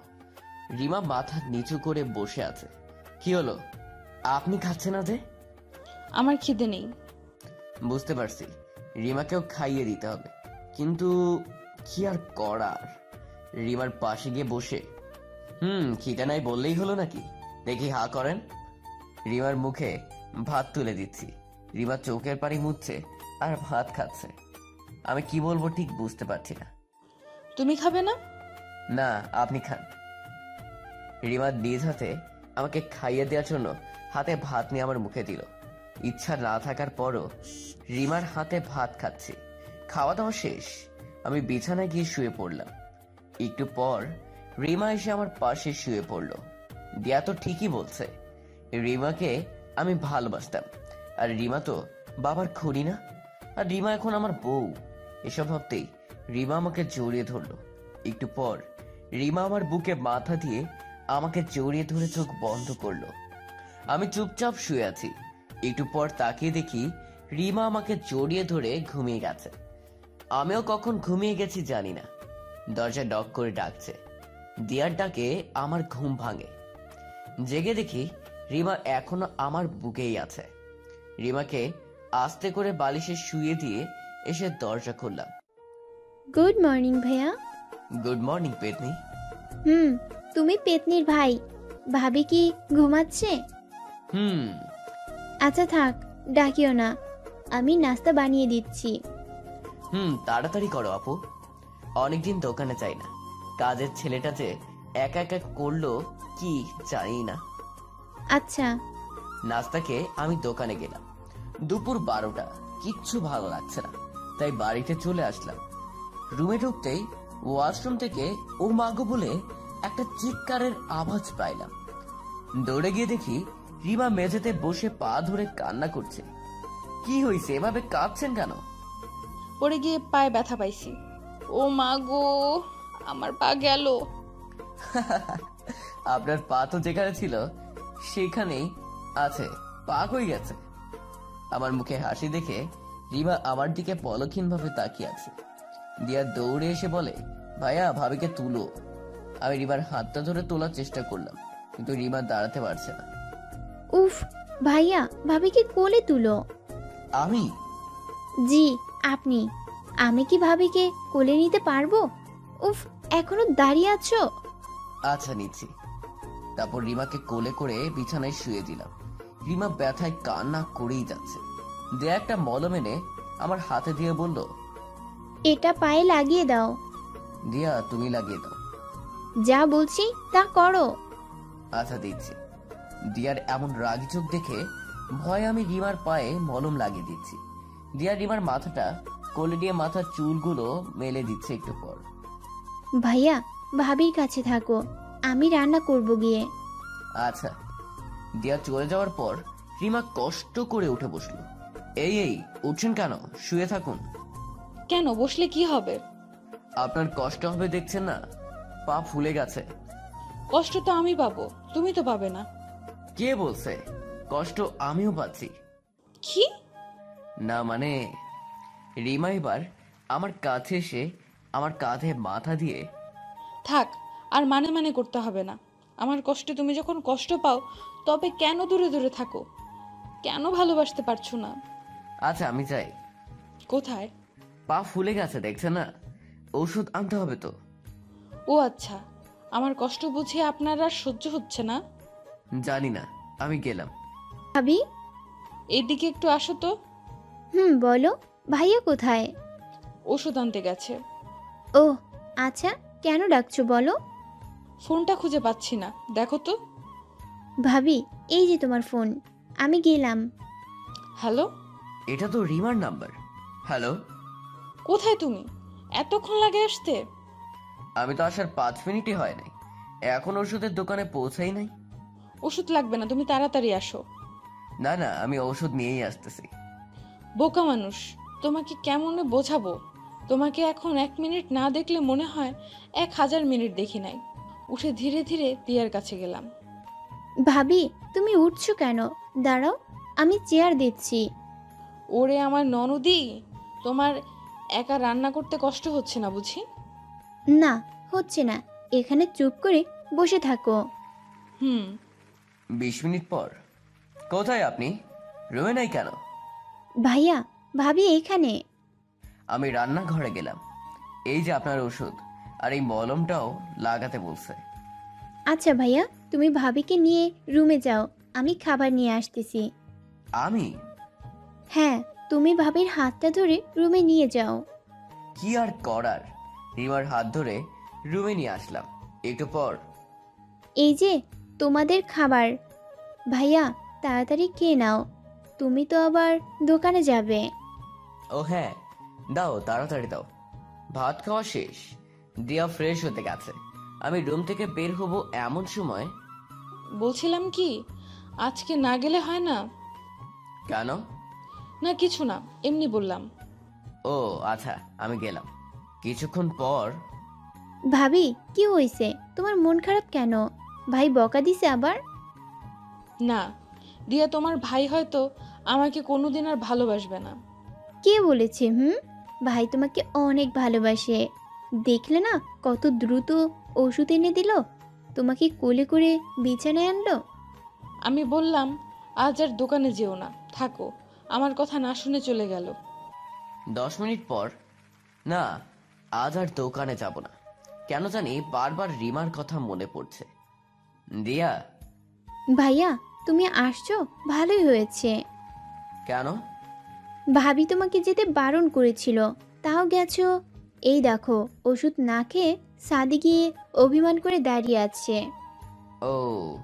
রিমা মাথা নিচু করে বসে আছে। কি হলো? আপনি খাচ্ছেন না যে? আমার খিদে নেই। বুঝতে পারছি। রিমাকেও খাইয়ে দিতে হবে। কিন্তু কি আর করার? রিমার পাশে গিয়ে বসে হুম খিদে নাই বললেই হলো নাকি? দেখি হা করেন। রিমার মুখে ভাত তুলে দিচ্ছি। রিমা চোখের পানি মুছছে আর ভাত খাচ্ছে। আমি কি বলব ঠিক বুঝতে পারছি না। তুমি খাবে না? না আপনি খান। রিমা নিজ হাতে আমাকে খাইয়ে দেওয়ার জন্য হাতে ভাত নিয়ে আমার মুখে দিল। ইচ্ছা না থাকার পরও রিমার হাতে ভাত খাচ্ছি। খাওয়া দাওয়া শেষ। আমি বিছানায় গিয়ে শুয়ে পড়লাম। একটু পর রিমা এসে আমার পাশে শুয়ে পড়ল। দিয়া তো ঠিকই বলছে, রিমাকে আমি ভালোবাসতাম। আর রিমা তো বাবার খুনি না? আর রিমা এখন আমার বউ। এসব ভাবতেই রিমা আমাকে জড়িয়ে ধরলো। একটু পর রিমা আমার বুকে মাথা দিয়ে আমাকে জড়িয়ে ধরে চোখ বন্ধ করল। আমি চুপচাপ শুয়ে আছি। একটু পর তাকিয়ে দেখি রিমা আমাকে জড়িয়ে ধরে ঘুমিয়ে গেছে। আমিও কখন ঘুমিয়ে গেছি জানি না। দরজা ডক করে ডাকছে। দিয়ার ডাকে আমার ঘুম ভাঙে। জেগে দেখি রিমা এখনও আমার বুকেই আছে। রিমাকে আস্তে করে বালিশে শুয়ে দিয়ে এসে দরজা খুললাম। গুড মর্নিং ভাইয়া। গুড মর্নিং পেতনি। হুম তুমি পেতনির ভাই। ভাবি কি ঘুমাচ্ছে? হুম আচ্ছা থাক ডাকিও না। আমি নাস্তা বানিয়ে দিচ্ছি। হুম তাড়াতাড়ি করো আপু। অনেকদিন দোকানে যাই না। কাজের ছেলেটা যে একা একা করল কি জানি না। আচ্ছা। নাস্তাকে আমি দোকানে গেলাম। দুপুর বারোটা কিচ্ছু ভালো লাগছে না। তাই বাড়িতে চলে আসলাম। রুমে ঢুকতেই ওয়াশরুম থেকে ও মাগো বলে একটা চিৎকারের আওয়াজ পাইলাম। দৌড়ে গিয়ে দেখি রিমা মেঝেতে বসে পা ধরে কান্না করছে। কি হয়েছে এভাবে কাঁদছেন কেন? পড়ে গিয়ে পায়ে ব্যথা পাইছি। ও মা গো আমার পা গেল। আপনার পা তো যেখানে ছিল সেখানেই আছে। পা হয়ে গেছে? আমার মুখে হাসি দেখে রিমা আমার দিকে পলক্ষীন ভাবে তাকিয়ে আছে। দিয়া দৌড়ে এসে বলে ভাইয়া ভাবিকে তুলো। আমি রিমার হাতটা ধরে তোলার চেষ্টা করলাম কিন্তু রিমা দাঁড়াতে পারছে না। উফ ভাইয়া ভাবিকে কোলে তুলো। আমি? জি আপনি। আমি কি ভাবিকে কোলে নিতে পারব? উফ এখনও দাঁড়িয়ে আছো? আচ্ছা নিচ্ছি। তারপর রিমাকে কোলে করে বিছানায় শুয়ে দিলাম। রিমা ব্যথায় কান্না করেই যাচ্ছে। দেয়া একটা মলম এনে আমার হাতে দিয়ে বলল এটা পায়ে লাগিয়ে দাও। দিয়া তুমি লাগিয়ে দাও। যা বলছি তা করো। আচ্ছা দিচ্ছি। দিয়ার এমন রাগি চোখ দেখে ভয় আমি রিমার পায়ে মলম লাগিয়ে দিচ্ছি। দিয়া রিমার মাথাটা কোলে দিয়ে মাথার চুলগুলো মেলে দিচ্ছে একটু পর। ভাইয়া ভাবির কাছে থাকো। আমি রান্না করব গিয়ে। আচ্ছা। দিয়া চলে যাওয়ার পর রিমা কষ্ট করে উঠে বসল। এই এই উঠছেন কেন? শুয়ে থাকুন। কেন? বসলে কি হবে? আপনার কষ্ট হবে দেখছেন না? পা ফুলে গেছে। কষ্ট তো আমি পাবো। তুমি তো পাবে না। কে বলছে? কষ্ট আমিও পাচ্ছি। কি? না মানে রিমা এবার আমার কাছে এসে আমার কাঁধে মাথা দিয়ে থাক আর মানে মানে করতে হবে না। আমার কষ্টে তুমি যখন কষ্ট পাও তবে কেন দূরে দূরে থাকো? কেন ভালোবাসতে পারছ না? আচ্ছা আমি চাই কোথায়? পা ফুলে গেছে দেখছে না? ওষুধ আনতে হবে তো। ও আচ্ছা আমার কষ্ট বুঝে আপনার আর সহ্য হচ্ছে না? জানি না আমি গেলাম। ভাবি? এইদিকে একটু আসো তো। হুম বলো। ভাইয়া কোথায়? ওষুধ আনতে গেছে। ও আচ্ছা কেন ডাকছো বলো? ফোনটা খুঁজে পাচ্ছি না দেখো তো। ভাবি এই যে তোমার ফোন আমি গেলাম। হ্যালো? এটা তো রিমার নাম্বার। হ্যালো? কোথায় তুমি? এতক্ষণ লাগে আসতে। আমি তো আসার পাঁচ মিনিটই হয় নাই। এখন ওষুধের দোকানে পৌঁছাই নাই। ওষুধ লাগবে না তুমি তাড়াতাড়ি আসো। না না আমি ওষুধ নিয়েই আসতেছি। বোকা মানুষ তোমাকে কেমনে বোঝাবো? তোমাকে এখন এক মিনিট না দেখলে মনে হয় এক হাজার মিনিট দেখি নাই। উঠে ধীরে ধীরে দিয়ার কাছে গেলাম। ভাবি তুমি উঠছো কেন? দাঁড়াও আমি চেয়ার দিচ্ছি। ওরে আমার ননদি তোমার একা রান্না করতে কষ্ট হচ্ছে না বুঝি? না হচ্ছে না। এখানে চুপ করে বসে থাকো। হুম বিশ মিনিট পর। কোথায় আপনি? রুমে নাই কেন? ভাইয়া ভাবি এখানে। আমি রান্নাঘরে গেলাম। এই যে আপনার ওষুধ আর এই মলমটাও লাগাতে বলছে। আচ্ছা ভাইয়া তুমি ভাবিকে নিয়ে রুমে যাও আমি খাবার নিয়ে আসতেছি। আমি? হ্যাঁ তুমি ভাবির হাতটা ধরে রুমে নিয়ে যাও। কি আর করার? রিমার হাত ধরে রুমে নিয়ে আসলাম। একটু পর। এই যে তোমাদের খাবার। ভাইয়া তাড়াতাড়ি খেয়ে নাও। তুমি তো আবার দোকানে যাবে। ও হ্যাঁ দাও তাড়াতাড়ি দাও। ভাত খাওয়া শেষ। দিয়া ফ্রেশ হতে গেছে। আমি রুম থেকে বের হব এমন সময়। বলছিলাম কি আজকে না গেলে হয় না? কেন? না কিছু না এমনি বললাম। ও আচ্ছা আমি গেলাম। কিছুক্ষণ পর ভাবি কি হয়েছে? তোমার মন খারাপ কেন? ভাই বকা দিছে আবার? না দিয়া তোমার ভাই হয়তো আমাকে কোনোদিন আর ভালোবাসবে না। কে বলেছে হুম? ভাই তোমাকে অনেক ভালোবাসে। দেখলে না কত দ্রুত ওষুধ এনে দিল? তোমাকে কোলে করে বিছানায় আনলো? আমি বললাম আজ আর দোকানে যেও না থাকো। আমার কথা না শুনে চলে গেল। দশ মিনিট পর না আজ আর দোকানে যাব না। কেন জানি বারবার রিমার কথা মনে পড়ছে। দিয়া। ভাইয়া তুমি আসছো? ভালোই হয়েছে। কেন? ভাবি তোমাকে যেতে বারণ করেছিল। তাও গেছো? এই দেখো ওষুধ না খেয়ে সাদি গিয়ে অভিমান করে দাঁড়িয়ে আছে। ও।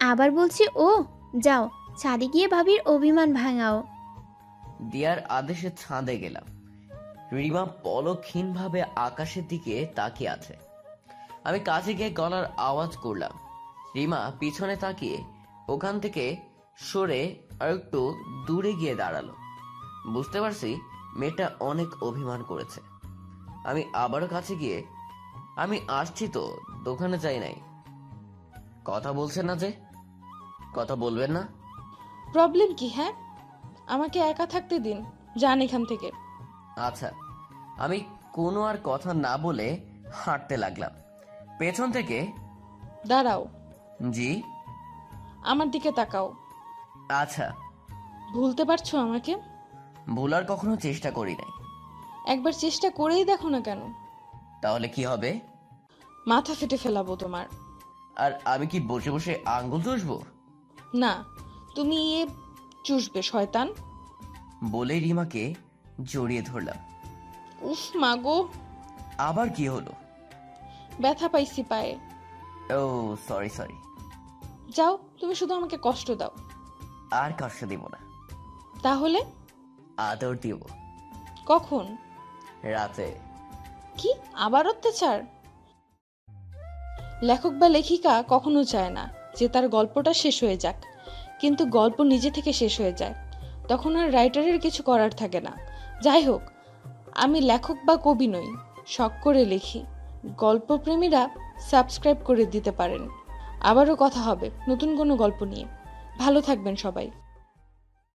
আবার বলছি ও যাও ছাদে গিয়ে ভাবির অভিমান ভাঙাও। দিয়ার আদেশে ছাদে গেলাম। রিমা পলক্ষীনভাবে আকাশের দিকে তাকিয়ে আছে। আমি কাছে গিয়ে গলার আওয়াজ করলাম। রিমা পিছনে তাকিয়ে ওখান থেকে সরে আর একটু দূরে গিয়ে দাঁড়াল। বুঝতে পারছি মেয়েটা অনেক অভিমান করেছে। আমি আবারও কাছে গিয়ে আমি আসছি তো দোকানে যাই নাই। কথা বলছেন না যে? কথা বলবেন না? প্রবলেম কি হ্যাঁ? আমাকে একা থাকতে দিন যান এখান থেকে। আচ্ছা আমি কোনো আর কথা না বলে হাঁটতে লাগলাম। পেছন থেকে দাঁড়াও। জি। আমার দিকে তাকাও। আচ্ছা। ভুলতে পারছ আমাকে? ভুলার কখনো চেষ্টা করি নাই। একবার চেষ্টা করেই দেখো না কেন? তাহলে কি হবে? মাথা ফেটে ফেলাবো তোমার। আর আমি কি বসে বসে আঙ্গুল চুষবো? না তুমি এ চুষবে শয়তান। বলে রিমাকে জড়িয়ে ধরলাম। উফ মাগো আবার কি হলো? ব্যথা পাইছি পায়ে। ও সরি সরি যাও তুমি শুধু আমাকে কষ্ট দাও। আর কষ্ট দিব না। তাহলে? আদর দিব। কখন? রাতে। কি? আবার অত্যাচার? লেখক বা লেখিকা কখনো চায় না যে তার গল্পটা শেষ হয়ে যাক। কিন্তু গল্প নিজে থেকে শেষ হয়ে যায়। তখন আর রাইটারের কিছু করার থাকে না। যাই হোক আমি লেখক বা কবি নই শখ করে লিখি। গল্পপ্রেমীরা সাবস্ক্রাইব করে দিতে পারেন। আবারও কথা হবে নতুন কোনো গল্প নিয়ে। ভালো থাকবেন সবাই।